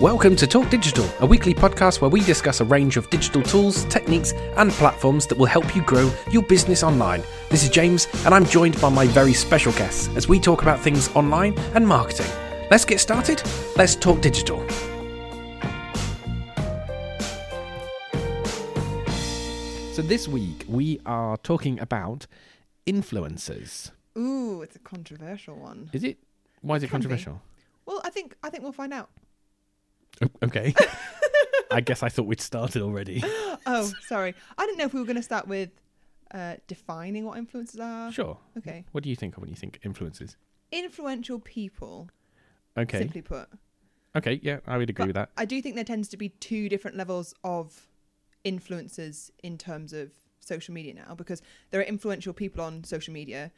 Welcome to Talk Digital, a weekly podcast where we discuss a range of digital tools, techniques, and platforms that will help you grow your business online. This is James, and I'm joined by my very special guests as we talk about things online and marketing. Let's get started. Let's talk digital. So, this week we are talking about influencers. Ooh, it's a controversial one. Is it? Why is it Can be. controversial? Well, I think I think we'll find out. Okay. I guess I thought we'd started already. Oh, sorry. I didn't know if we were going to start with uh, defining what influences are. Sure. Okay. What do you think of when you think influences? Influential people, Okay. simply put. Okay, yeah, I would agree with that. I do think there tends to be two different levels of influencers in terms of social media now because there are influential people on social media,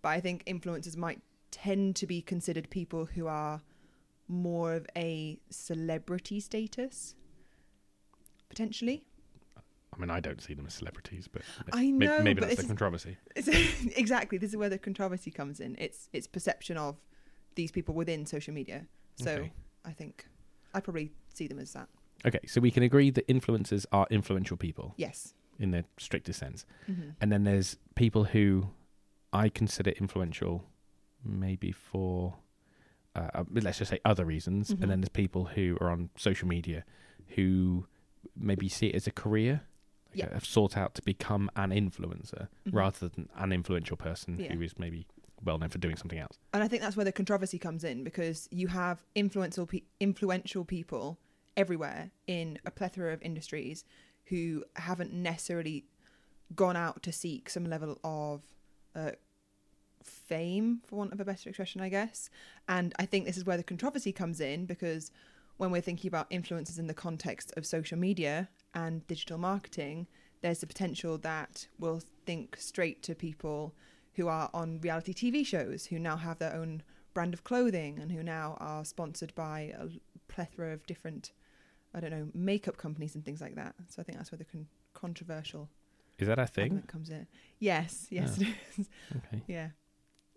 but I think influencers might tend to be considered people who are more of a celebrity status, potentially. I mean, I don't see them as celebrities, but I know, maybe but that's the controversy. It's, exactly. This is where the controversy comes in. It's it's perception of these people within social media. So Okay. I think I probably see them as that. Okay, so we can agree that influencers are influential people Yes. in their strictest sense. hmm And then there's people who I consider influential maybe for, uh, uh, let's just say, other reasons. Mhm. And then there's people who are on social media who maybe see it as a career, like Yeah. have sought out to become an influencer Mhm. rather than an influential person Yeah. who is maybe well known for doing something else. And I think that's where the controversy comes in because you have influential pe- influential people everywhere in a plethora of industries who haven't necessarily gone out to seek some level of uh, fame, for want of a better expression, I guess. And I think this is where the controversy comes in because when we're thinking about influencers in the context of social media and digital marketing, there's the potential that we'll think straight to people who are on reality TV shows, who now have their own brand of clothing and who now are sponsored by a plethora of different, I don't know, makeup companies and things like that. So I think that's where the con- controversial Is that a thing? comes in. Yes, yes, Ah. it is. Okay. Yeah.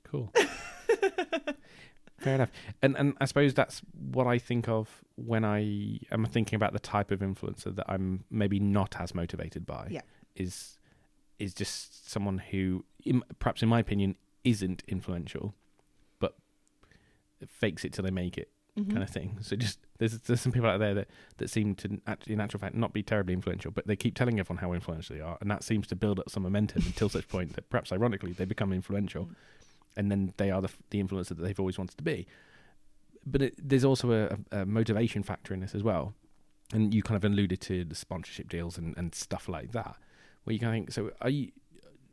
Cool. Fair enough. And and I suppose that's what I think of when I am thinking about the type of influencer that I'm maybe not as motivated by. Yeah. Is is just someone who, perhaps in my opinion, isn't influential, but fakes it till they make it, Mhm. kind of thing. So just there's there's some people out there that that seem to actually, in actual fact, not be terribly influential, but they keep telling everyone how influential they are, and that seems to build up some momentum until such point that perhaps ironically they become influential Mm. And then they are the, the influencer that they've always wanted to be. But it, there's also a, a motivation factor in this as well, and you kind of alluded to the sponsorship deals and, and stuff like that, where you kind of think, so are you,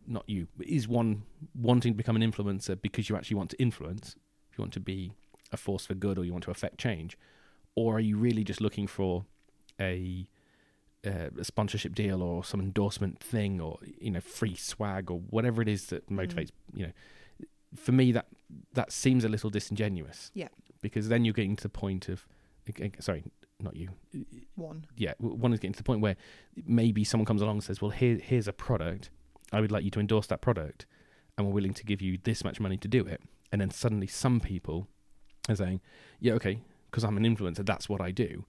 not you, is one wanting to become an influencer because you actually want to influence, if you want to be a force for good or you want to affect change, or are you really just looking for a uh, a sponsorship deal or some endorsement thing or you know free swag or whatever it is that Mm. motivates you know for me that that seems a little disingenuous. Yeah. because then you're getting to the point of sorry not you. One. yeah one is getting to the point where maybe someone comes along and says well here here's a product. I would like you to endorse that product and we're willing to give you this much money to do it. And then suddenly some people are saying yeah okay because i'm an influencer that's what i do.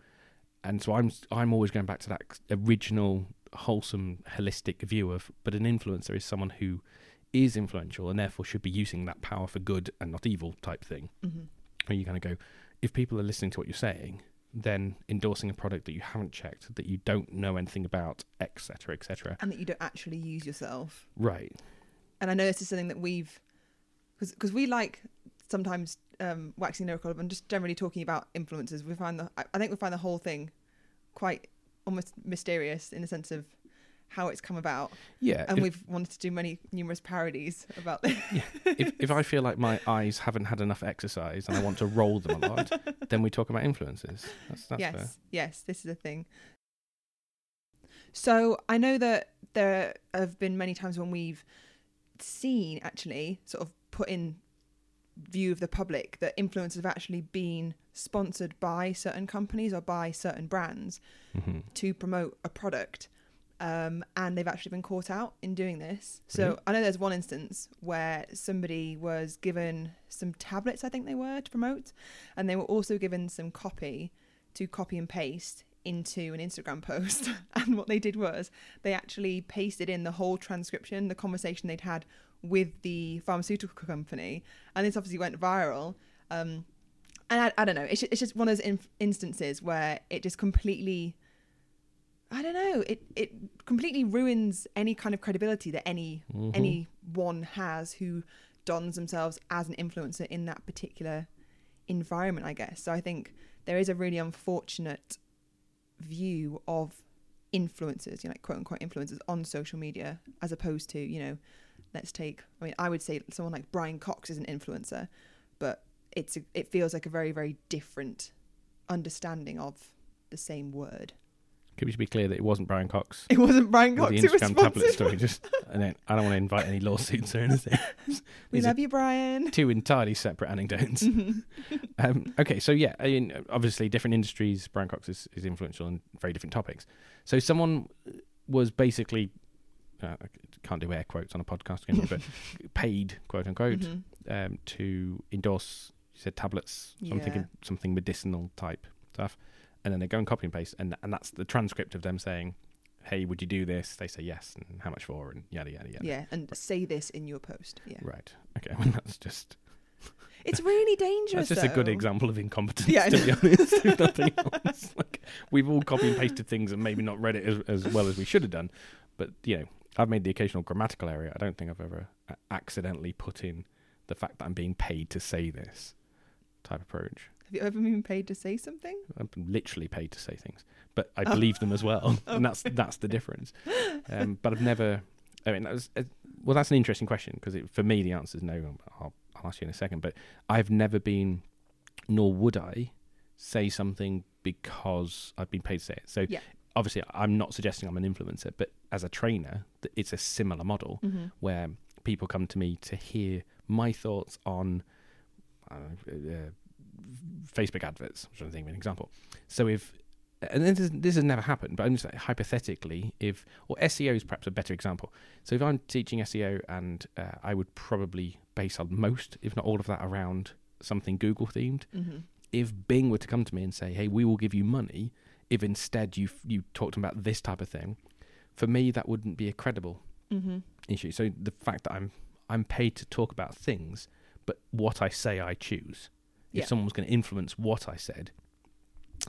And so i'm i'm always going back to that original wholesome holistic view of but an influencer is someone who is influential and therefore should be using that power for good and not evil type thing hmm where you kind of go, if people are listening to what you're saying, then endorsing a product that you haven't checked, that you don't know anything about, etc., etc. And that you don't actually use yourself. Right. And I know this is something that we've, because we like sometimes um, waxing lyrical and just generally talking about influencers. We find the, I think we find the whole thing quite almost mysterious in the sense of how it's come about. Yeah. And if, we've wanted to do many numerous parodies about this. if, if I feel like my eyes haven't had enough exercise and I want to roll them a lot, then we talk about influences. That's, that's yes, fair. yes, this is a thing. So I know that there have been many times when we've seen actually sort of put in view of the public that influencers have actually been sponsored by certain companies or by certain brands hmm to promote a product. Um, and they've actually been caught out in doing this. So Really? I know there's one instance where somebody was given some tablets, I think they were, to promote, and they were also given some copy to copy and paste into an Instagram post. and what they did was they actually pasted in the whole transcription, the conversation they'd had with the pharmaceutical company. And this obviously went viral. Um, and I, I don't know, it's just, it's just one of those in- instances where it just completely. I don't know. It it completely ruins any kind of credibility that any Mhm. anyone has who dons themselves as an influencer in that particular environment, I guess. So I think there is a really unfortunate view of influencers, you know, like quote unquote influencers on social media, as opposed to, you know, let's take I mean, I would say someone like Brian Cox is an influencer, but it's a, it feels like a very, very different understanding of the same word. Could we just be clear that it wasn't Brian Cox? It wasn't Brian Cox the Instagram tablet story. Just, and don't, I don't want to invite any lawsuits or anything. We love you, Brian. two entirely separate anecdotes. um, okay, so yeah, I mean, obviously, different industries. Brian Cox is, is influential in very different topics. So someone was basically, uh, I can't do air quotes on a podcast, you? but paid, quote unquote, Mhm. um, to endorse. You said tablets. So I'm thinking something medicinal type stuff, and then they go and copy and paste, and and that's the transcript of them saying, "Hey, would you do this?" They say yes, and how much for, and yada yada yada. Yeah, and say this in your post. Yeah. Right. Okay. Well, that's just It's really dangerous. That's just a good example of incompetence, Yeah, to be honest. if nothing else. Like, we've all copy and pasted things and maybe not read it as, as well as we should have done. But, you know, I've made the occasional grammatical error. I don't think I've ever accidentally put in the fact that I'm being paid to say this type approach. Have you ever been paid to say something? I'm literally paid to say things, but I Oh. believe them as well, and that's that's the difference. Um, but I've never. I mean, that was, uh, well, that's an interesting question because for me the answer is no. I'll, I'll ask you in a second, but I've never been, nor would I, say something because I've been paid to say it. So Yeah. obviously, I'm not suggesting I'm an influencer, but as a trainer, it's a similar model Mm-hmm. where people come to me to hear my thoughts on I don't know, uh, Facebook adverts. I'm trying to think of an example. So if and this, is, this has never happened, but I'm just like, hypothetically, if or SEO is perhaps a better example. So if I'm teaching SEO, and uh, I would probably base on most, if not all of that, around something Google themed. Mm-hmm. If Bing were to come to me and say, "Hey, we will give you money," if instead you you talked about this type of thing, for me that wouldn't be a credible Mm-hmm. issue. So the fact that I'm I'm paid to talk about things, but what I say I choose. If Yeah. someone was going to influence what I said,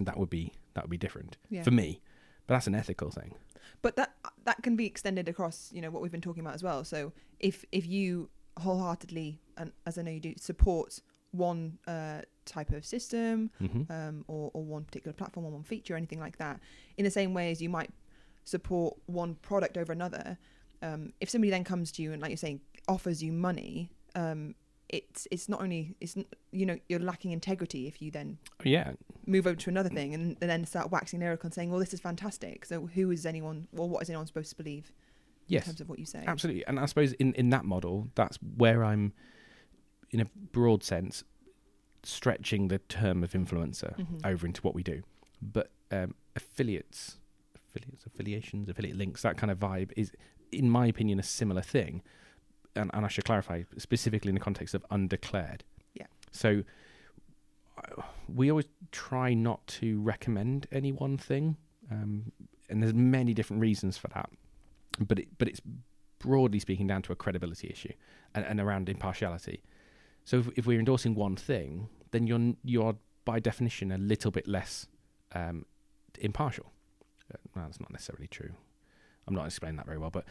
that would be that would be different Yeah. for me. But that's an ethical thing. But that that can be extended across, you know, what we've been talking about as well. So if if you wholeheartedly, and as I know you do, support one uh, type of system hmm um, or, or one particular platform or one feature or anything like that, in the same way as you might support one product over another, um, if somebody then comes to you and, like you're saying, offers you money, um, it's it's not only it's you know you're lacking integrity if you then Yeah, move over to another thing and, and then start waxing lyrical and saying, well, this is fantastic. So who is anyone, or what is anyone supposed to believe in terms of what you say? absolutely. And I suppose in in that model, that's where I'm, in a broad sense, stretching the term of influencer Mhm. over into what we do. But um, affiliates, affiliates, affiliations, affiliate links, that kind of vibe is, in my opinion, a similar thing. And, and I should clarify specifically in the context of undeclared. Yeah. So we always try not to recommend any one thing, um, and there's many different reasons for that. But it, but it's broadly speaking down to a credibility issue and, and around impartiality. So if, if we're endorsing one thing, then you're you're by definition a little bit less um, impartial. Uh, well, that's not necessarily true. I'm not explaining that very well, but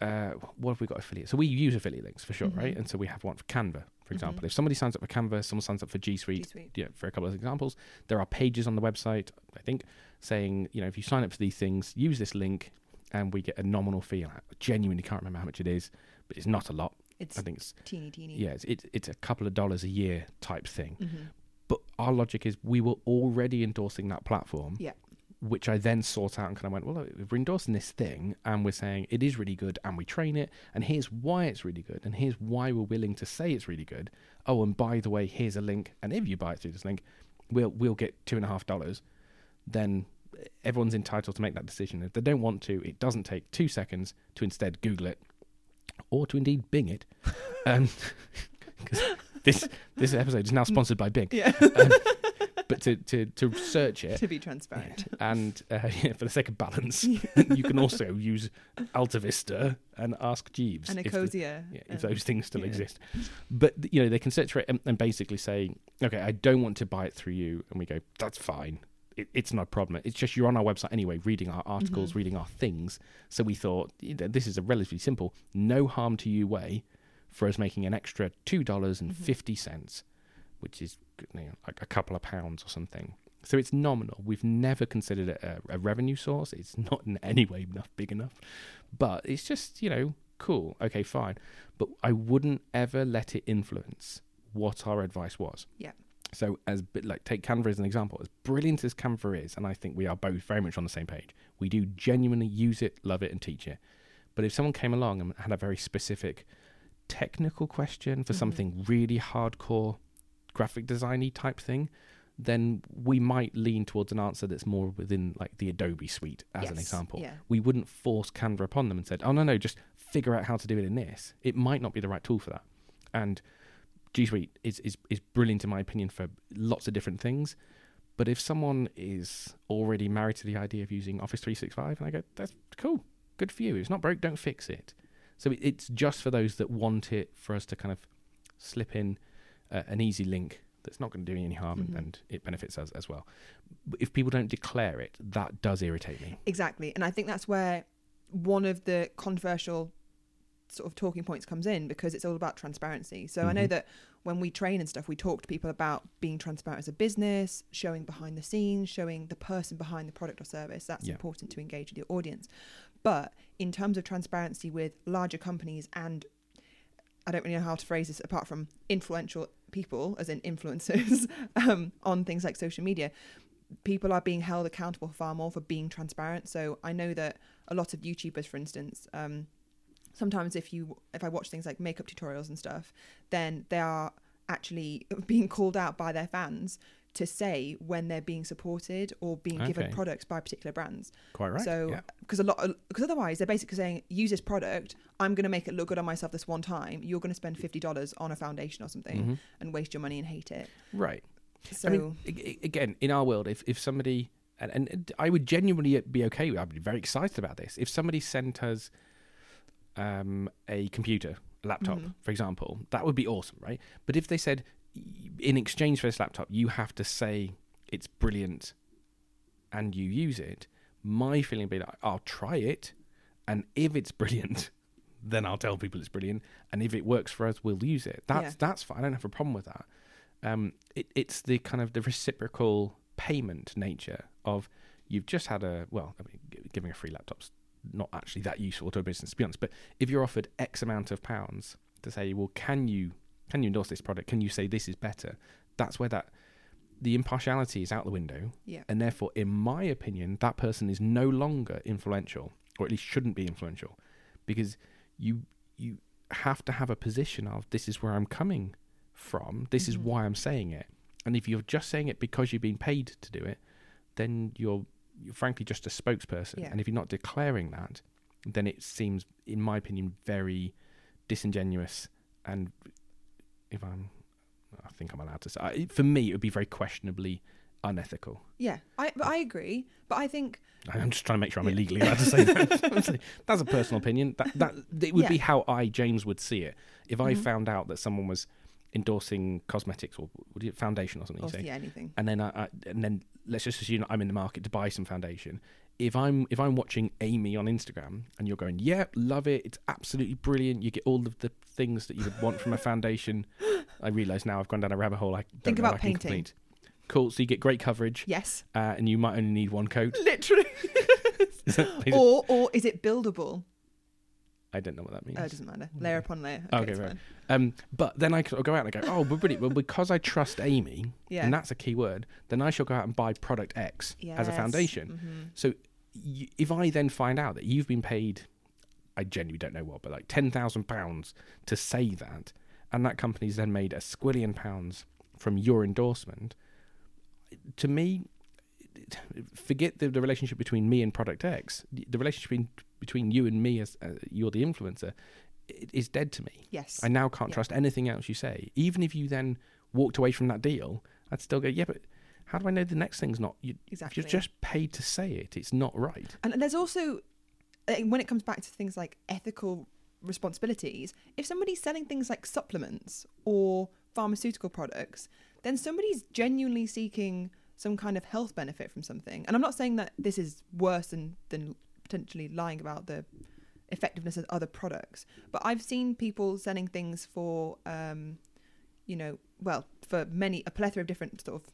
uh, what have we got affiliate? So we use affiliate links for sure, right? Mhm. And so we have one for Canva, for example. Mhm. If somebody signs up for Canva, someone signs up for G Suite, G Suite. yeah, for a couple of examples, there are pages on the website, I think, saying, you know, if you sign up for these things, use this link, and we get a nominal fee. I genuinely can't remember how much it is, but it's not a lot. It's I think it's teeny, teeny. yeah, it's it's, it's a couple of dollars a year type thing. hmm But our logic is we were already endorsing that platform. Yeah. Which I then sought out and kind of went, well, look, we're endorsing this thing and we're saying it is really good and we train it, and here's why it's really good, and here's why we're willing to say it's really good. Oh, and by the way, here's a link, and if you buy it through this link, we'll we'll get two and a half dollars. Then everyone's entitled to make that decision. If they don't want to, it doesn't take two seconds to instead Google it, or to indeed Bing it. Um this this episode is now sponsored by Bing Yeah. um, to, to, to search it. to be transparent. And uh, yeah, for the sake of balance, you can also use Alta Vista and Ask Jeeves. And if the- yeah, if um, those things still yeah. exist. But you know, they can search for it and, and basically say, "Okay, I don't want to buy it through you," and we go, "That's fine. It, it's no problem. It's just you're on our website anyway, reading our articles, Mhm. reading our things." So we thought you know, this is a relatively simple, no harm to you way for us making an extra two dollars and fifty cents, which is you know, like a couple of pounds or something. So it's nominal. We've never considered it a, a revenue source. It's not in any way enough big enough, but it's just you know cool. Okay, fine. But I wouldn't ever let it influence what our advice was. Yeah. So as like take Canva as an example, as brilliant as Canva is, and I think we are both very much on the same page. We do genuinely use it, love it, and teach it. But if someone came along and had a very specific technical question for Mhm. something really hardcore graphic designy type thing, then we might lean towards an answer that's more within like the Adobe suite as an example Yeah. we wouldn't force Canva upon them and said, "Oh no, no, just figure out how to do it in this." It might not be the right tool for that. And G Suite is, is is brilliant in my opinion for lots of different things. But if someone is already married to the idea of using Office 365, and I go, "That's cool, good for you. It's not broke, don't fix it." So it, it's just for those that want it for us to kind of slip in uh, an easy link that's not going to do any harm Mhm. and it benefits us as well. But if people don't declare it, that does irritate me. Exactly. And I think that's where one of the controversial sort of talking points comes in because it's all about transparency. So I know Mhm. that when we train and stuff, we talk to people about being transparent as a business, showing behind the scenes, showing the person behind the product or service. That's Yeah. important to engage with your audience. But in terms of transparency with larger companies and I don't really know how to phrase this apart from influential people, as in influencers, um, on things like social media. People are being held accountable far more for being transparent. So I know that a lot of YouTubers, for instance, um, sometimes if you if I watch things like makeup tutorials and stuff, then they are actually being called out by their fans to say when they're being supported or being given Okay. products by particular brands. Quite right. So, yeah. because a lot, because otherwise they're basically saying, use this product. I'm going to make it look good on myself this one time. You're going to spend fifty dollars on a foundation or something Mhm. and waste your money and hate it. Right. So, I mean, again, in our world, if, if somebody, and, and I would genuinely be okay I'd be very excited about this. If somebody sent us um, a computer, a laptop, Mhm. for example, that would be awesome, right? But if they said, in exchange for this laptop, you have to say it's brilliant and you use it, my feeling would be like, I'll try it. And if it's brilliant, then I'll tell people it's brilliant. And if it works for us, we'll use it. That's Yeah. that's fine. I don't have a problem with that. Um, it, it's the kind of the reciprocal payment nature of you've just had a well, I mean, giving a free laptop's not actually that useful to a business to be honest. But if you're offered X amount of pounds to say, well, can you can you endorse this product? Can you say this is better? That's where that the impartiality is out the window, yeah, and therefore, in my opinion, that person is no longer influential, or at least shouldn't be influential, because you you have to have a position of this is where I'm coming from, this is Mhm. why I'm saying it, and if you're just saying it because you're being paid to do it, then you're, you're frankly just a spokesperson, Yeah. and if you're not declaring that, then it seems, in my opinion, very disingenuous, and if I'm, I think I'm allowed to say, I- for me, it would be very questionably unethical. yeah. I but I agree. But I think I'm just trying to make sure I'm Yeah. illegally allowed to say that. That's a personal opinion. That that it would be how I James would see it. If I Mhm. found out that someone was endorsing cosmetics or foundation or something, say, yeah, anything. and then I, I and then let's just assume I'm in the market to buy some foundation. If I'm if I'm watching Amy on Instagram and you're going, yeah, love it, it's absolutely brilliant. You get all of the things that you would want from a foundation. I realise now I've gone down a rabbit hole. I don't Think know about I painting. Cool. So you get great coverage, Yes, uh, and you might only need one coat. literally. Is that- is it- or or is it buildable? I don't know what that means. Oh, it doesn't matter. Layer upon layer. Mm. Okay, right. Um, but then I could go out and I go, oh, well, brilliant. Well, because I trust Amy, Yeah. and that's a key word, then I shall go out and buy product X as a Yes. foundation. Mhm. So if I then find out that you've been paid, I genuinely don't know what, but like ten thousand pounds to say that, and that company's then made a squillion pounds from your endorsement, to me, forget the, the relationship between me and product X. The, relationship between, between you and me as uh, you're the influencer is dead to me. Yes. I now can't Yeah. trust anything else you say. Even if you then walked away from that deal, I'd still go, yeah, but how do I know the next thing's not? You, exactly. You're just paid to say it, it's not right. And there's also, uh, when it comes back to things like ethical responsibilities, if somebody's selling things like supplements or pharmaceutical products, then somebody's genuinely seeking some kind of health benefit from something. And I'm not saying that this is worse than, than potentially lying about the effectiveness of other products, but I've seen people selling things for, um, you know, well, for many, a plethora of different sort of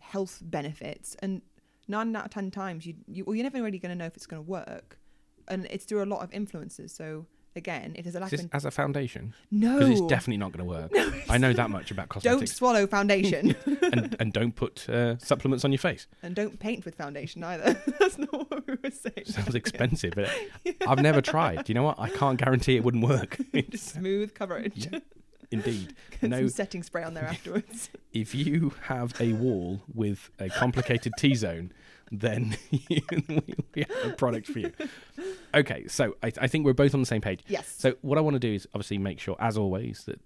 health benefits. And nine out of 10 times, you, you well, you're never really going to know if it's going to work. And it's through a lot of influences. So, again, if there's a lack Is of. as a foundation? No. Because it's definitely not going to work. I know that much about cosmetics Don't swallow foundation. and, and don't put uh, supplements on your face. and don't paint with foundation either. That's not what we were saying. Sounds expensive. But I've never tried. Do you know what? I can't guarantee it wouldn't work. Smooth coverage. Yeah, Indeed. Get No, some setting spray on there afterwards. if you have a wall with a complicated T zone, then we, have a product for you. Okay, so I, I think we're both on the same page. yes. So what I want to do is obviously make sure, as always, that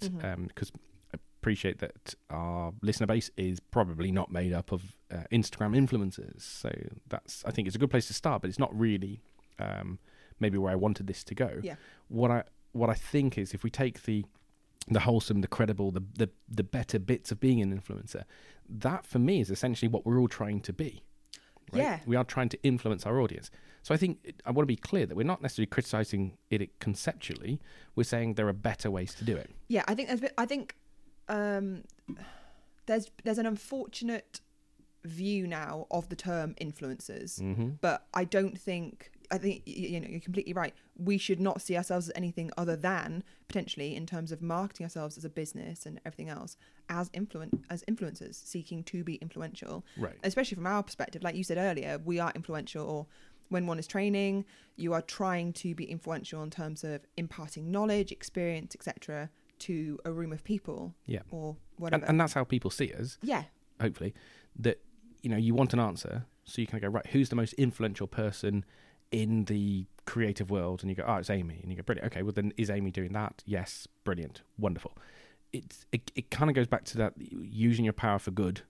because I appreciate that our listener base is probably not made up of uh, Instagram influencers. So that's I think it's a good place to start, but it's not really um, maybe where I wanted this to go. Yeah. What I what I think is if we take the the wholesome, the credible, the the the better bits of being an influencer, that for me is essentially what we're all trying to be. Right? Yeah. We are trying to influence our audience. So I think it- I want to be clear that we're not necessarily criticizing it conceptually. We're saying there are better ways to do it. yeah, I think there's, I think um, there's there's an unfortunate view now of the term influencers, Mm-hmm. but I don't think I think you know you're completely right. We should not see ourselves as anything other than potentially in terms of marketing ourselves as a business and everything else as influen as influencers seeking to be influential. Right. especially from our perspective, like you said earlier, we are influential. Or when one is training, you are trying to be influential in terms of imparting knowledge, experience, etc., to a room of people. Yeah. or And, whatever. and that's how people see us. yeah, hopefully, that you know you want an answer, so you can go right. Who's the most influential person in the creative world? And you go, oh, it's Amy, and you go, brilliant. Okay, well then is Amy doing that? Yes, brilliant, wonderful. It's it, it kind of goes back to that using your power for good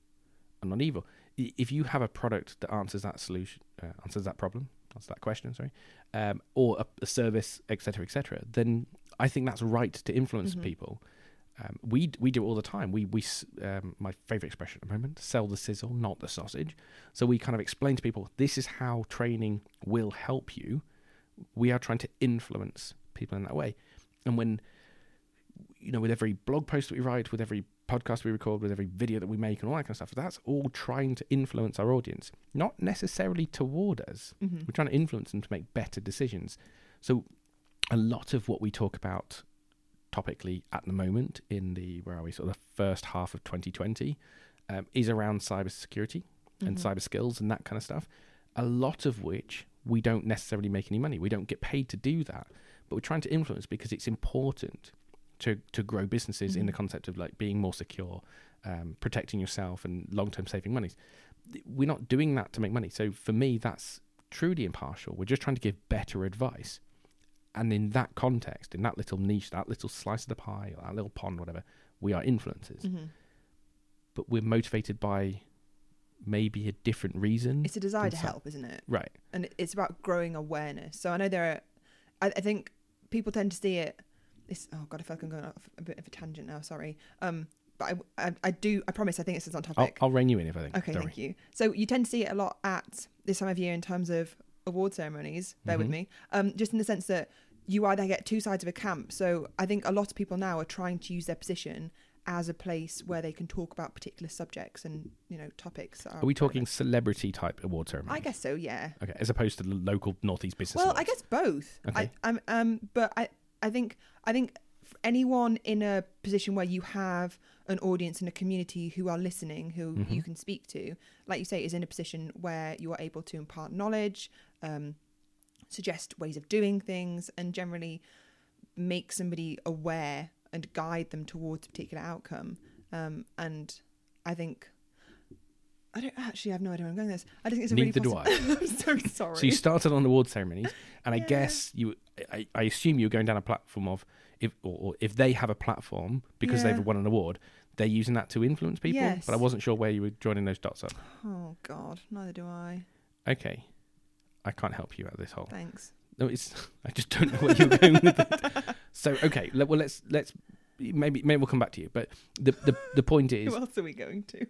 and not evil. If you have a product that answers that solution, uh, answers that problem, answers that question, sorry, um, or a, a service, etc., etc., then I think that's right to influence Mhm. people. Um, we we do it all the time. We we um, my favorite expression at the moment: sell the sizzle, not the sausage. So we kind of explain to people this is how training will help you. We are trying to influence people in that way, and when you know, with every blog post that we write, with every podcast we record, with every video that we make, and all that kind of stuff, that's all trying to influence our audience, not necessarily toward us. hmm We're trying to influence them to make better decisions. So, a lot of what we talk about topically at the moment in the where are we sort of the first half of 2020 um, is around cybersecurity and Mhm. cyber skills and that kind of stuff. A lot of which we don't necessarily make any money. We don't get paid to do that, but we're trying to influence because it's important to to grow businesses in the Mhm. concept of like being more secure, um, protecting yourself, and long term saving money. We're not doing that to make money. So for me, that's truly impartial. We're just trying to give better advice. And in that context, in that little niche, that little slice of the pie, or that little pond, whatever, we are influencers. hmm But we're motivated by maybe a different reason. It's a desire to Consult. help, isn't it? right. And it's about growing awareness. So I know there are, I, I think people tend to see it. This oh god, I feel like I'm going off a bit of a tangent now. Sorry. Um, but I, I, I do. I promise. I think this is on I'll, topic. I'll rein you in if I think. Okay, Don't thank worry. you. So you tend to see it a lot at this time of year in terms of award ceremonies. Bear with Mhm. me. Um, just in the sense that you either get two sides of a camp. So I think a lot of people now are trying to use their position as a place where they can talk about particular subjects and you know topics. Are, Are we talking celebrity type award ceremony? I guess so. Yeah. Okay, as opposed to the local northeast business. Well, I guess both. Okay. I, I'm, um, but I, I think, I think anyone in a position where you have an audience and a community who are listening, who Mhm. you can speak to, like you say, is in a position where you are able to impart knowledge, um, suggest ways of doing things, and generally make somebody aware and guide them towards a particular outcome. Um, and I think. I don't actually have no idea where I'm going with this. I just think it's a Neither really do positive- I'm so sorry. So you started on the award ceremonies, and I guess you, I, I assume you're going down a platform of if, or, or if they have a platform because Yeah. they've won an award, they're using that to influence people. Yes. But I wasn't sure where you were joining those dots up. Oh God, neither do I. Okay, I can't help you out of this hole. Thanks. No, it's I just don't know where you're going with it. So okay, well let's let's maybe maybe we'll come back to you. But the the the point is, Who else are we going to?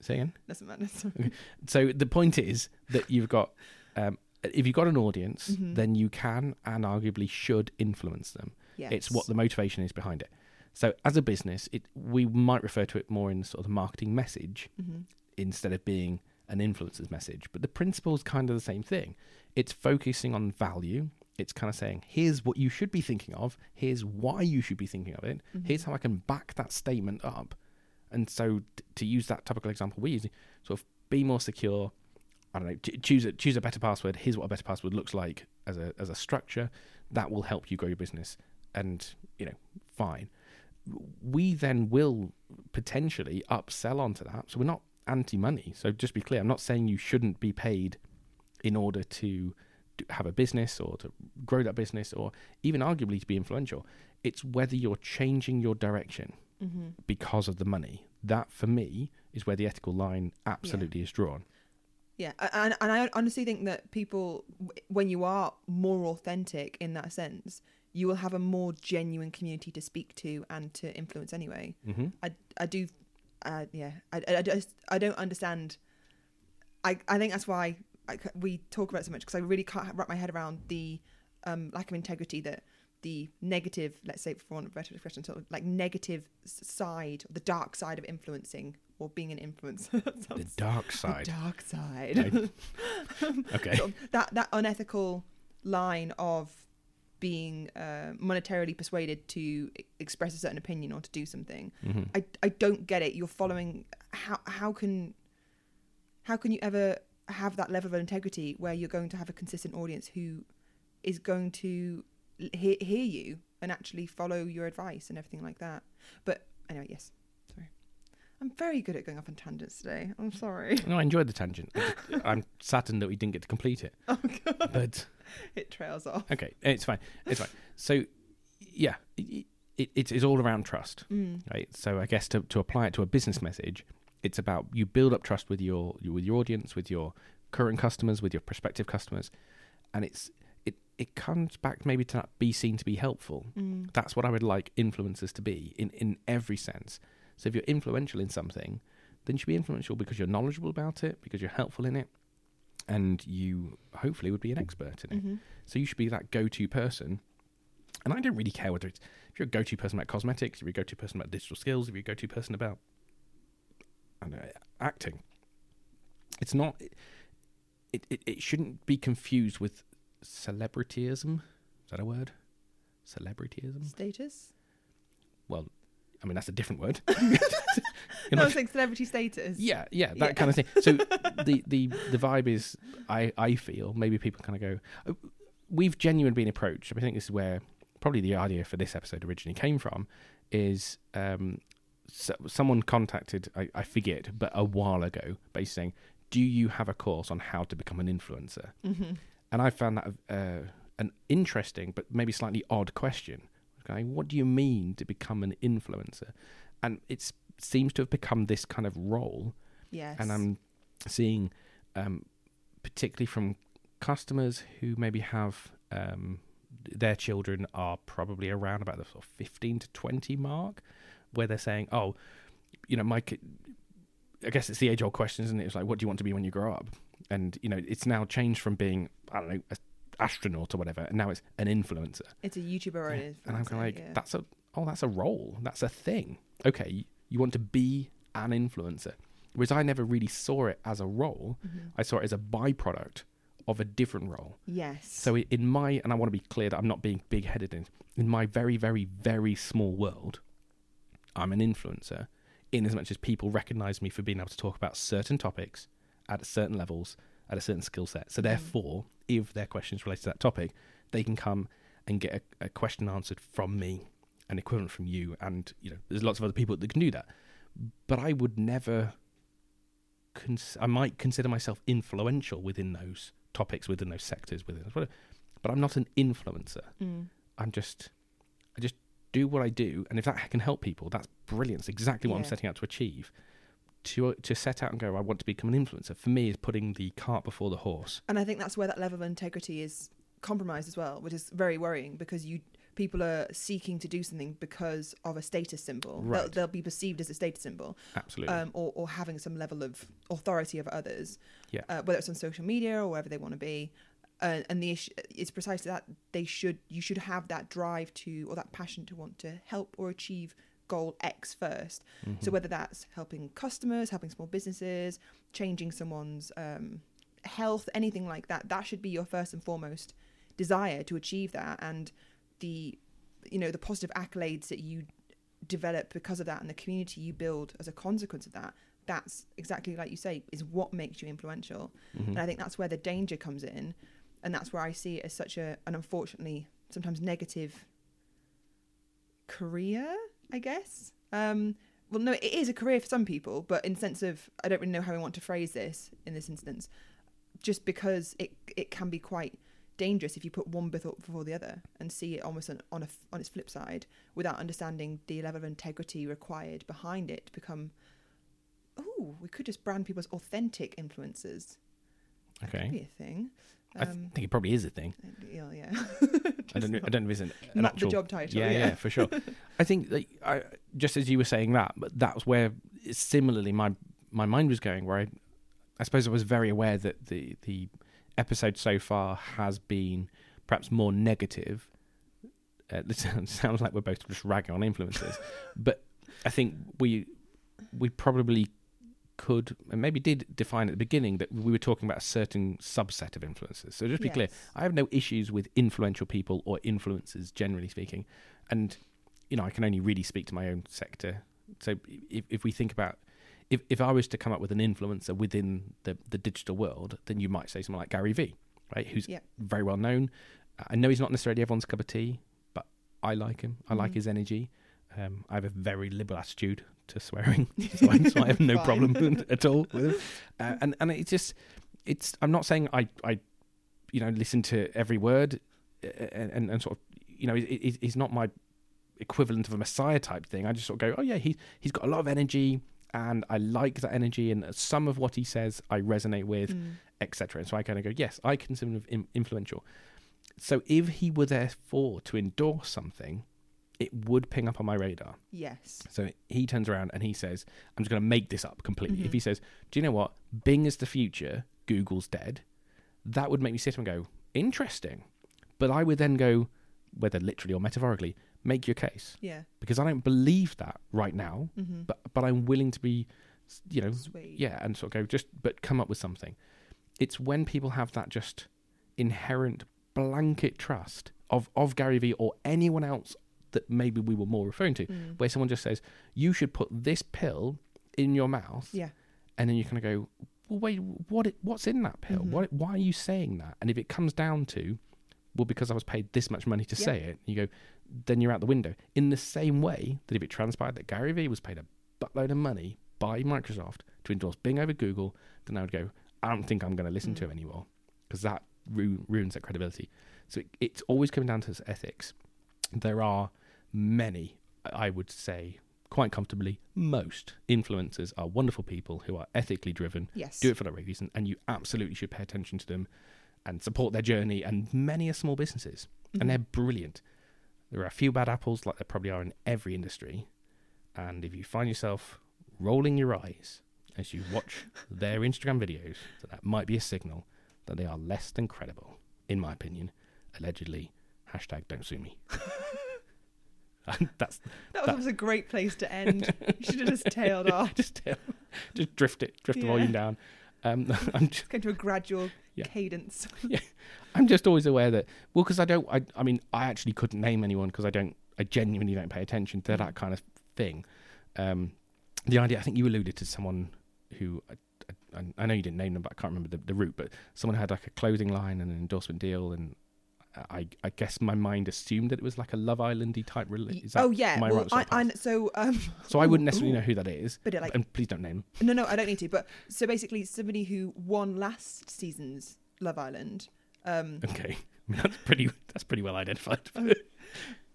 say again. Doesn't matter. Sorry. So the point is that you've got um, if you've got an audience, Mhm. then you can and arguably should influence them. Yes. It's what the motivation is behind it. So as a business, it we might refer to it more in sort of the marketing message hmm instead of being an influencer's message. But the principle is kind of the same thing. It's focusing on value. It's kind of saying, here's what you should be thinking of. Here's why you should be thinking of it. Mm-hmm. Here's how I can back that statement up. And so, t- to use that typical example we use, sort of be more secure. I don't know. Ch- choose a choose a better password. Here's what a better password looks like as a as a structure. That will help you grow your business. And you know, fine. We then will potentially upsell onto that. So we're not anti-money. So just be clear. I'm not saying you shouldn't be paid in order to have a business or to grow that business or even arguably to be influential. It's whether you're changing your direction hmm because of the money. That for me is where the ethical line absolutely is drawn. Yeah, and and I honestly think that people, when you are more authentic in that sense, you will have a more genuine community to speak to and to influence anyway. hmm I I do, uh, yeah, I, I, I just I don't understand. I I think that's why I we talk about it so much because I really can't wrap my head around the um, lack of integrity that the negative, let's say for want of better expression, sort of like negative side, the dark side of influencing or being an influencer. The dark the side. dark side. Okay. Sort of that that unethical line of being uh, monetarily persuaded to express a certain opinion or to do something. hmm I I don't get it. You're following how how can how can you ever have that level of integrity where you're going to have a consistent audience who is going to hear, hear you and actually follow your advice and everything like that. But anyway, yes. I'm very good at going off on tangents today. I'm sorry. No, I enjoyed the tangent. Just- I'm saddened that we didn't get to complete it. Oh god. But It trails off. okay, it's fine. It's fine. So, yeah, it, it, it's, it's all around trust. Mm. right? So I guess to, to apply it to a business message, it's about you build up trust with your with your audience, with your current customers, with your prospective customers, and it's it it comes back maybe to that be seen to be helpful. Mm. That's what I would like influencers to be in in every sense. So if you're influential in something, then you should be influential because you're knowledgeable about it, because you're helpful in it, and you hopefully would be an expert in it. hmm So you should be that go-to person. And I don't really care whether it's if you're a go-to person about cosmetics, if you're a go-to person about digital skills, if you're a go-to person about I don't know, acting. It's not. It, it it shouldn't be confused with celebrityism. Is that a word? Celebrityism. Status? Well, I mean that's a different word. No, You're I not- was like celebrity status. yeah, yeah, that Yeah. kind of thing. So the the the vibe is, I I feel maybe people kind of go, "Oh, we've genuinely been approached. I think this is where probably the idea for this episode originally came from. Is um, so, someone contacted I, I forget, but a while ago, basically saying, "Do you have a course on how to become an influencer?" hmm And I found that uh, an interesting but maybe slightly odd question. Okay, what do you mean to become an influencer? And it seems to have become this kind of role Yes. and I'm seeing, um, particularly from customers who maybe have um, their children are probably around about the sort of 15 to 20 mark, where they're saying, "Oh, you know, my kid." I guess it's the age old question, isn't it? It's like, what do you want to be when you grow up? And you know, it's now changed from being I don't know, an astronaut or whatever, and now it's an influencer. It's a YouTuber or an Yeah. And I'm kind of like, yeah. that's a oh, that's a role, that's a thing. Okay, you want to be an influencer, whereas I never really saw it as a role. Mhm. I saw it as a byproduct of a different role. Yes. So in my, and I want to be clear that I'm not being big-headed in, in my very, very, very small world, I'm an influencer, in as much as people recognize me for being able to talk about certain topics at certain levels, at a certain skill set. So Mhm. therefore, if their questions related to that topic, they can come and get a, a question answered from me, an equivalent from you, and you know, there's lots of other people that can do that. But I would never. Cons- I might consider myself influential within those topics, within those sectors, within whatever. But I'm not an influencer. Mm. I'm just, I just do what I do, and if that can help people, that's brilliant. It's exactly what I'm setting out to achieve. To to set out and go, I want to become an influencer. For me, is putting the cart before the horse. and I think that's where that level of integrity is compromised as well, which is very worrying because you people are seeking to do something because of a status symbol. They'll, Right. they'll be perceived as a status symbol, Absolutely. um, or or having some level of authority over others. Yeah. Uh, whether it's on social media or wherever they want to be. Uh, and the issue it's precisely that they should you should have that drive to or that passion to want to help or achieve goal X 1st So Mhm. whether that's helping customers, helping small businesses, changing someone's um, health, anything like that, that should be your first and foremost desire to achieve that, and the you know the positive accolades that you develop because of that, and the community you build as a consequence of that. That's exactly like you say is what makes you influential, Mhm. and I think that's where the danger comes in, and that's where I see it as such a an unfortunately sometimes negative career, I guess. Um, well, no, it is a career for some people, but in the sense of I don't really know how I want to phrase this in this instance, just because it it can be quite dangerous if you put one before, before the other and see it almost on on, a, on its flip side without understanding the level of integrity required behind it to become. Oh, we could just brand people as authentic influencers. Could okay. be a thing. I th- Um, think it probably is a thing. yeah, yeah. I don't know. I don't know if it's an, an not actual the job title. yeah, yeah, for sure. I think that I, just as you were saying that, but that was where similarly my my mind was going. Where I, I suppose I was very aware that the the episode so far has been perhaps more negative. Uh, this sounds, like we're both just ragging on influencers, but I think we we probably could and maybe did define at the beginning that we were talking about a certain subset of influencers. So just be clear, I have no issues with influential people or influencers, generally speaking. And, you know, I can only really speak to my own sector. So if, if we think about, if, if I was to come up with an influencer within the, the digital world, then you might say someone like Gary Vee, right? Who's very well known. I know he's not necessarily everyone's cup of tea, but I like him. I like Mhm. his energy. Um, I have a very liberal attitude to swearing, so I, so I have no problem at all with him. Uh, and and it's just, it's. I'm not saying I I, you know, listen to every word, uh, and and, and sort of, you know, it, it, he's not my equivalent of a messiah type thing. I just sort of go, oh yeah, he he's got a lot of energy, and I like that energy, and some of what he says I resonate with, Mm. etc. And so I kind of go, yes, I consider him in- influential. So if he were therefore to endorse something, it would ping up on my radar. Yes. So he turns around and he says, I'm just going to make this up completely. If Mhm. he says, Do you know what? Bing is the future, Google's dead, that would make me sit and go, Interesting. But I would then go, whether literally or metaphorically, make your case. Yeah. Because I don't believe that right now, Mm-hmm. but, but I'm willing to be, you know, Sweet. yeah, and sort of go just, but come up with something. It's when people have that just inherent blanket trust of of Gary Vee or anyone else that maybe we were more referring to, Mm. where someone just says you should put this pill in your mouth, Yeah. and then you kind of go, well, wait, what? It, what's in that pill? Mhm. What? Why are you saying that? And if it comes down to, well, because I was paid this much money to Yeah. say it, you go, then you're out the window. In the same way that if it transpired that Gary Vee was paid a buttload of money by Microsoft to endorse Bing over Google, then I would go, I don't think I'm going to listen to him mm. anymore because that ru- ruins that credibility. So it, it's always coming down to ethics. There are many, I would say, quite comfortably, most influencers are wonderful people who are ethically driven, Yes. do it for the right reason, and you absolutely should pay attention to them and support their journey. And many are small businesses, and mm-hmm. they're brilliant. There are a few bad apples, like there probably are in every industry. And if you find yourself rolling your eyes as you watch their Instagram videos, then that might be a signal that they are less than credible, in my opinion. Allegedly, hashtag don't sue me. That's that was that- almost a great place to end. you should have just tailed off. just just drift it, drift the volume down. Um, I'm just, Go to a gradual Yeah. cadence. I'm just always aware that well, because I don't. I, I mean, I actually couldn't name anyone because I don't. I genuinely don't pay attention to Mm. that kind of thing. Um, the idea. I think you alluded to someone who. I, I, I know you didn't name them, but I can't remember the, the route. But someone had like a clothing line and an endorsement deal, and I, I guess my mind assumed that it was like a Love Islandy type. Rela- is that, oh yeah. I well, right I, I, so um. so I wouldn't necessarily ooh. know who that is. But it like and please don't name. no no I don't need to. But so basically somebody who won last season's Love Island. Um. Okay, I mean, that's pretty. That's pretty well identified. Oh.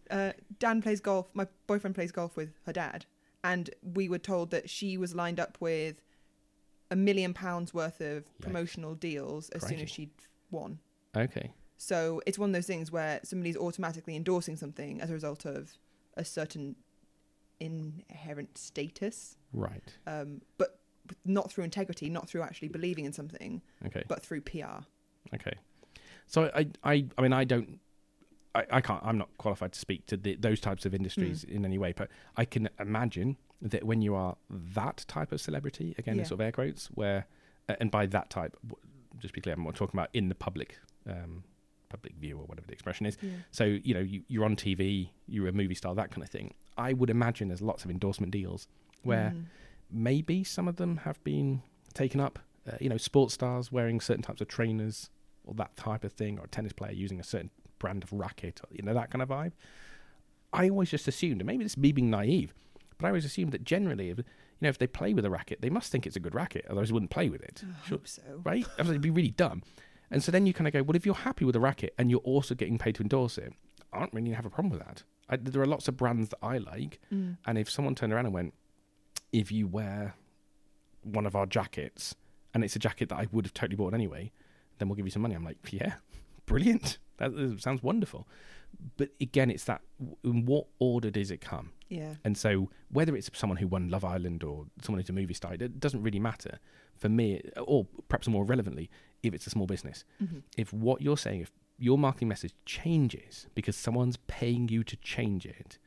uh, Dan plays golf. My boyfriend plays golf with her dad, and we were told that she was lined up with a million pounds worth of Yikes. promotional deals as soon as she'd won. Okay. So it's one of those things where somebody's automatically endorsing something as a result of a certain inherent status, Right. um, but not through integrity, not through actually believing in something, Okay. but through PR. Okay. So I, I, I mean, I don't, I, I can't, I'm not qualified to speak to the, those types of industries Hmm. in any way, but I can imagine that when you are that type of celebrity, again, in Yeah. sort of air quotes, where, and by that type, just be clear, I'm not talking about in the public, um, public view or whatever the expression is. Yeah. So, you know, you, you're on TV, you're a movie star, that kind of thing. I would imagine there's lots of endorsement deals where Mm. maybe some of them have been taken up. Uh, you know, sports stars wearing certain types of trainers or that type of thing, or a tennis player using a certain brand of racket, or, you know, that kind of vibe. I always just assumed, and maybe this is me being naive, but I always assumed that generally, if, you know, if they play with a racket, they must think it's a good racket, otherwise they wouldn't play with it, I Sure. hope so. right? Otherwise it'd be really dumb. And so then you kind of go, well, if you're happy with the racket and you're also getting paid to endorse it, I don't really have a problem with that. I, there are lots of brands that I like, Mm. and if someone turned around and went, if you wear one of our jackets, and it's a jacket that I would have totally bought anyway, then we'll give you some money. I'm like, yeah, brilliant. That, that sounds wonderful. But again, it's that in what order does it come? Yeah. And so whether it's someone who won Love Island or someone who's a movie star, it doesn't really matter for me, or perhaps more relevantly, if it's a small business. Mhm. If what you're saying, if your marketing message changes because someone's paying you to change it,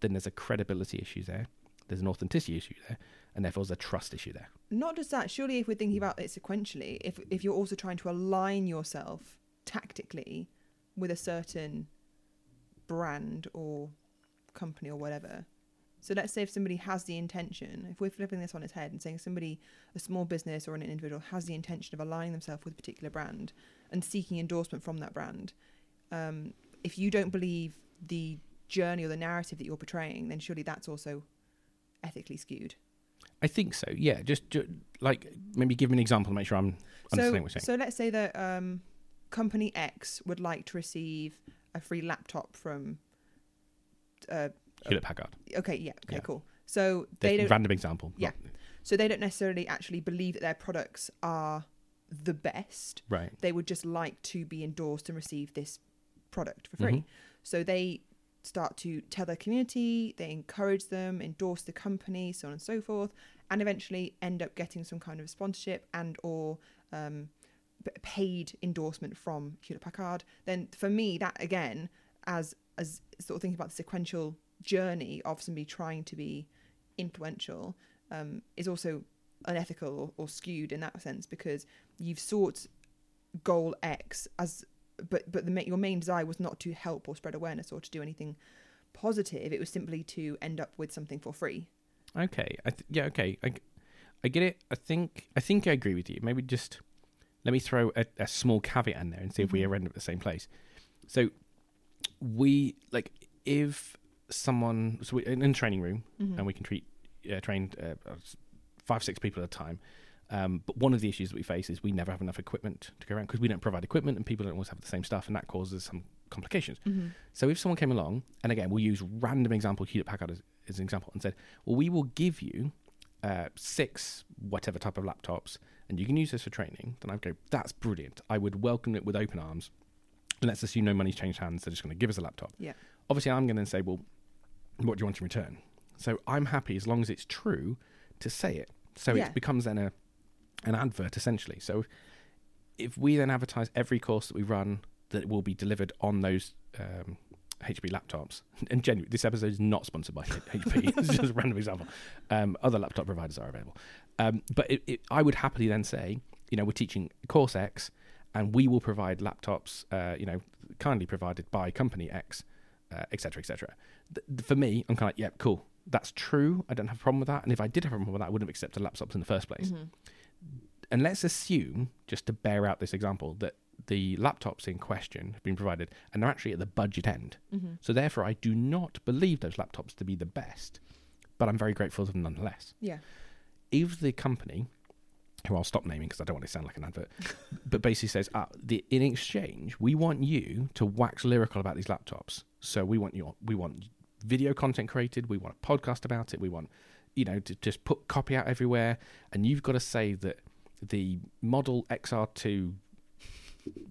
then there's a credibility issue there. There's an authenticity issue there, and therefore there's a trust issue there. Not just that. Surely, if we're thinking about it sequentially, if if you're also trying to align yourself tactically with a certain brand or company or whatever. So let's say if somebody has the intention, if we're flipping this on its head and saying somebody, a small business or an individual has the intention of aligning themselves with a particular brand and seeking endorsement from that brand, um, if you don't believe the journey or the narrative that you're portraying, then surely that's also ethically skewed. I think so. Yeah, just, ju- like maybe give me an example to make sure I'm understanding what you're saying. So let's say that um, company X would like to receive a free laptop from. Uh, Hewlett Packard. okay, yeah, okay, Yeah. cool. So They don't. random example. Yeah. not- So they don't necessarily actually believe that their products are the best. right. They would just like to be endorsed and receive this product for free. Mhm. So they start to tell their community, they encourage them, endorse the company, so on and so forth, and eventually end up getting some kind of sponsorship and or um, p- paid endorsement from Hewlett Packard. Then for me, that again, as as sort of thinking about the sequential journey of somebody trying to be influential, um, is also unethical or, or skewed in that sense because you've sought goal X as but but the your main desire was not to help or spread awareness or to do anything positive. It was simply to end up with something for free. Okay. I th- yeah. Okay. I, I get it. I think. I think I agree with you. Maybe just let me throw a, a small caveat in there and see if we Mhm. end up at the same place. So we like if someone so we in a training room Mhm. and we can treat uh, train uh, uh, five six people at a time. Um, but one of the issues that we face is we never have enough equipment to go around because we don't provide equipment and people don't always have the same stuff, and that causes some complications. Mhm. So if someone came along, and again, we'll use random example, Hewlett Packard as, as an example, and said, well, we will give you uh, six whatever type of laptops, and you can use this for training, then I'd go, that's brilliant. I would welcome it with open arms. Let's assume no money's changed hands, they're just going to give us a laptop. Yeah. Obviously, I'm going to say, well, what do you want in return? So I'm happy as long as it's true to say it. So Yeah. it becomes then a an advert essentially. So if we then advertise every course that we run that will be delivered on those um, HP laptops, and genuinely, this episode is not sponsored by HP. it's just a random example. Um, other laptop providers are available, um, but it, it, I would happily then say, you know, we're teaching course X, and we will provide laptops, uh, you know, kindly provided by company X, uh, et cetera, et cetera. Th- for me, I'm kind of like, yeah, cool. That's true. I don't have a problem with that. And if I did have a problem with that, I wouldn't have accepted laptops in the first place Mhm. and let's assume, just to bear out this example, that the laptops in question have been provided and they're actually at the budget end. Mhm. So therefore, I do not believe those laptops to be the best, but I'm very grateful for them nonetheless. Yeah. If the company who I'll stop naming because I don't want to sound like an advert, but basically says, uh, the, in exchange, we want you to wax lyrical about these laptops. So we want your, we want video content created, we want a podcast about it, we want, you know, to just put copy out everywhere, and you've got to say that the Model XR2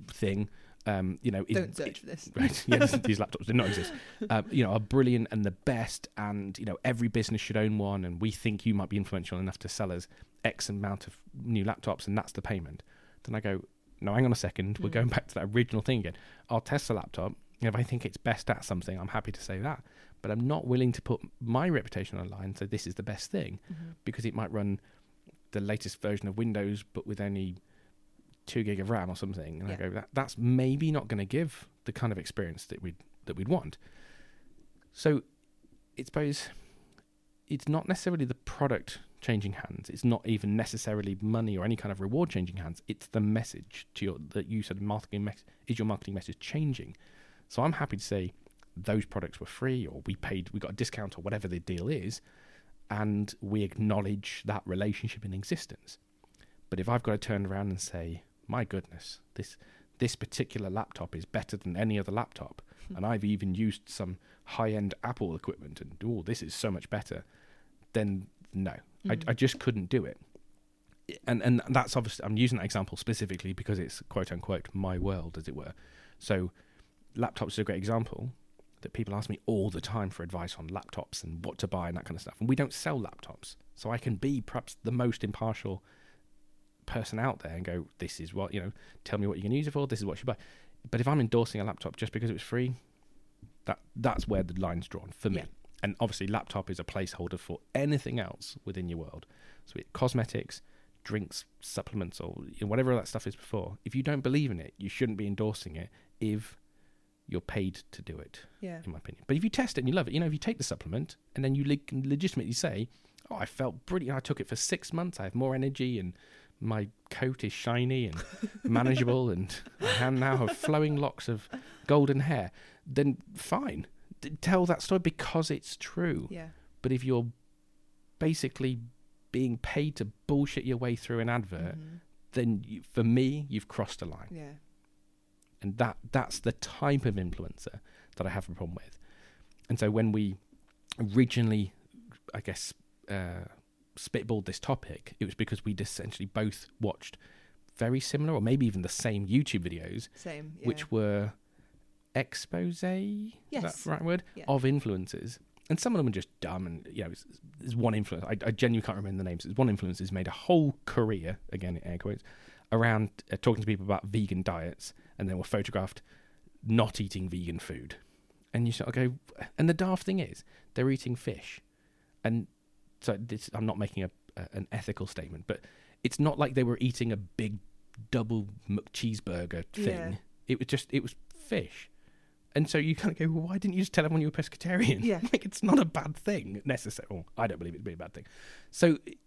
thing um, you know, Don't search for this. right? Yeah, these, these laptops do not exist. Um, you know, are brilliant and the best, and you know, every business should own one. And we think you might be influential enough to sell us X amount of new laptops, and that's the payment. Then I go, no, hang on a second. We're Mm. going back to that original thing again. I'll test the laptop. and If I think it's best at something, I'm happy to say that. But I'm not willing to put my reputation on the line. So this is the best thing Mhm. because it might run the latest version of Windows, but with only two gig of RAM or something. And I go, that that's maybe not going to give the kind of experience that we'd that we'd want. So, it's suppose it's not necessarily the product changing hands. It's not even necessarily money or any kind of reward changing hands. It's the message to your that you said marketing mes- is your marketing message changing. So I'm happy to say those products were free or we paid we got a discount or whatever the deal is and we acknowledge that relationship in existence. But if I've got to turn around and say, "My goodness, this this particular laptop is better than any other laptop," and I've even used some high-end Apple equipment, and oh, this is so much better, then no, Mm. I just couldn't do it. And and that's obviously I'm using that example specifically because it's quote unquote my world, as it were. So, laptops is a great example that people ask me all the time for advice on laptops and what to buy and that kind of stuff. And we don't sell laptops, so I can be perhaps the most impartial person out there and go, "This is what you know. Tell me what you can use it for. This is what you buy." But if I'm endorsing a laptop just because it was free, that that's where the line's drawn for me. Yeah. And obviously, laptop is a placeholder for anything else within your world. So, it, cosmetics, drinks, supplements, or whatever that stuff is before. If you don't believe in it, you shouldn't be endorsing it. If you're paid to do it, Yeah. in my opinion. But if you test it and you love it, you know, if you take the supplement and then you le- legitimately say, "Oh, I felt brilliant. I took it for six months. I have more energy and my coat is shiny and manageable, and I now have flowing locks of golden hair," then fine. Tell that story because it's true. Yeah. But if you're basically being paid to bullshit your way through an advert, Mhm. then you, for me, you've crossed a line Yeah. and that that's the type of influencer that I have a problem with. And so when we originally, I guess, uh, spitballed this topic, it was because we'd essentially both watched very similar, or maybe even the same YouTube videos, Same. Yeah. which were expose. Is that the right word? Yeah. Of influences. And some of them are just dumb, and you know, there's one influence. I, I genuinely can't remember the names. There's one influencer who's made a whole career, again in air quotes, around uh, talking to people about vegan diets, and then were photographed not eating vegan food. And you sort of go, and the daft thing is, they're eating fish, and so this, I'm not making a, a an ethical statement, but it's not like they were eating a big double cheeseburger thing. Yeah. It was just it was fish. And so you kind of go, well, why didn't you just tell everyone you were pescatarian? Yeah. like it's not a bad thing necessarily. Well, I don't believe it'd be a bad thing. So it,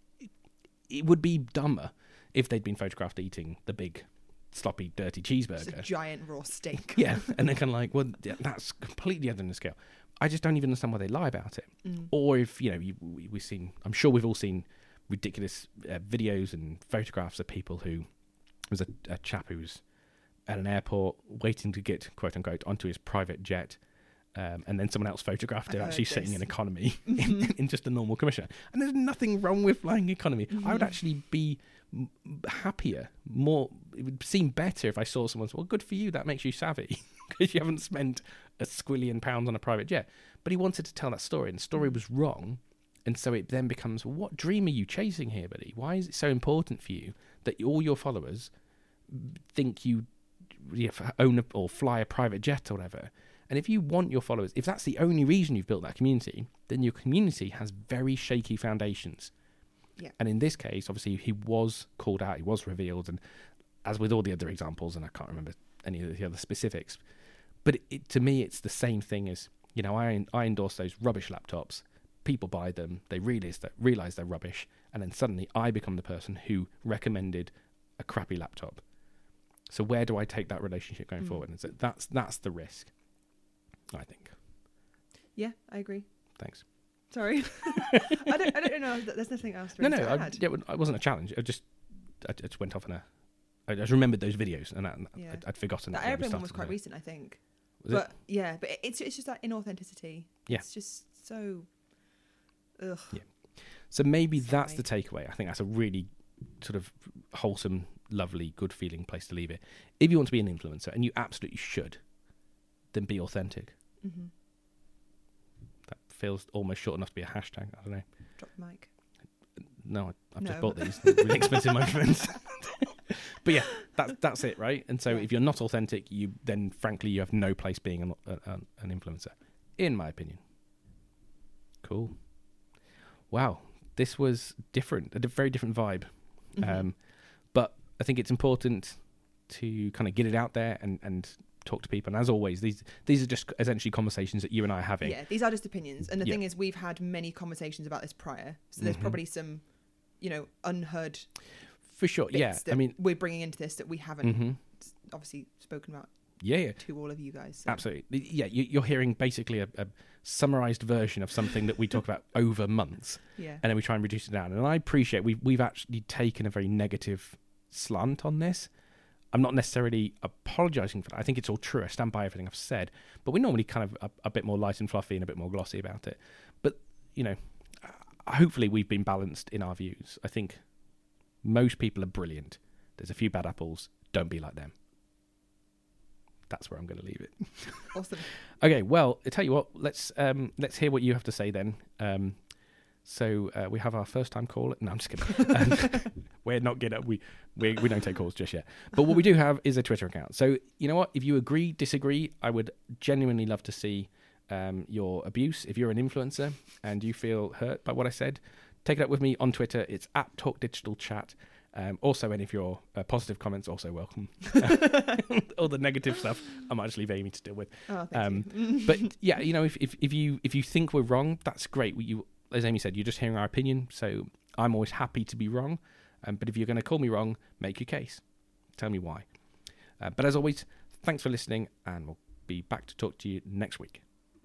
it would be dumber if they'd been photographed eating the big, sloppy, dirty Just a cheeseburger. giant raw steak. yeah, and they're kind of like, well, that's completely under the scale. I just don't even understand why they lie about it. Mm. Or if you know, you, we, we've seen. I'm sure we've all seen ridiculous uh, videos and photographs of people who there was a, a chap who was at an airport waiting to get quote unquote onto his private jet. Um, and then someone else photographed I've him actually sitting in economy in, in just a normal commercial. And there's nothing wrong with flying economy. I would Mhm. actually be m- happier, more. It would seem better if I saw someone say, "Well, good for you. That makes you savvy because you haven't spent a squillion pounds on a private jet." But he wanted to tell that story, and the story was wrong. And so it then becomes, what dream are you chasing here, buddy? Why is it so important for you that all your followers think you you know, own a, or fly a private jet or whatever? And if you want your followers, if that's the only reason you've built that community, then your community has very shaky foundations. Yeah. And in this case, obviously, he was called out, he was revealed, and as with all the other examples, and I can't remember any of the other specifics, but it, it, to me, it's the same thing as you know, I I endorse those rubbish laptops. People buy them, they realize that realize they're rubbish, and then suddenly I become the person who recommended a crappy laptop. So where do I take that relationship going Mm. forward? And so that's that's the risk. I think. Yeah, I agree. Thanks. Sorry. I don't. I don't know. There's nothing else. No, really no, to I, add. yeah, it wasn't a challenge. I just I just went off on a. I just remembered those videos, and, I, Yeah. I'd, I'd forgotten. That yeah, airplane one was quite there. recent, I think. Was it? but yeah, but it's it's just that inauthenticity. Yeah. It's just so. Ugh. So maybe that's the takeaway. I think that's a really sort of wholesome, lovely, good feeling place to leave it. If you want to be an influencer, and you absolutely should, then be authentic. hmm That feels almost short enough to be a hashtag. I don't know. Drop the mic. No, I- I've just bought these really expensive microphones. but yeah, that's that's it, right? And so Yeah. if you're not authentic, you then frankly you have no place being an, an, an influencer, in my opinion. Cool. Wow, this was different, a very different vibe. Mhm. Um, I think it's important to kind of get it out there and, and talk to people. And as always, these these are just essentially conversations that you and I are having. yeah, these are just opinions, and the Yeah. thing is, we've had many conversations about this prior, so there's Mhm. probably some, you know, unheard For sure. Yeah. that I mean, we're bringing into this that we haven't hmm obviously spoken about yeah, yeah. to all of you guys. So. Absolutely. Yeah, you, you're hearing basically a, a summarized version of something that we talk about over months, Yeah. and then we try and reduce it down. And I appreciate we've we've actually taken a very negative slant on this. I'm not necessarily apologizing for that. I think it's all true. I stand by everything I've said, but we're normally kind of a, a bit more light and fluffy and a bit more glossy about it. But you know, hopefully we've been balanced in our views. I think most people are brilliant. There's a few bad apples. Don't be like them. That's where I'm going to leave it. Awesome. Okay, well, I tell you what, let's um, let's hear what you have to say then. Um, so uh, we have our first time call. No, I'm just kidding. Um, we're not good at we, we we don't take calls just yet. But what we do have is a Twitter account. So you know what? If you agree, disagree, I would genuinely love to see um, your abuse. If you're an influencer and you feel hurt by what I said, take it up with me on Twitter. It's at Talk Digital Chat. Um, also, any of your uh, positive comments also welcome. All the negative stuff, I might just leave Amy to deal with. Oh, thank Um, but yeah, you know, if, if if you if you think we're wrong, that's great. We- You, as Amy said, you're just hearing our opinion. So I'm always happy to be wrong. Um, but if you're going to call me wrong, make your case. Tell me why. Uh, but as always, thanks for listening, and we'll be back to talk to you next week.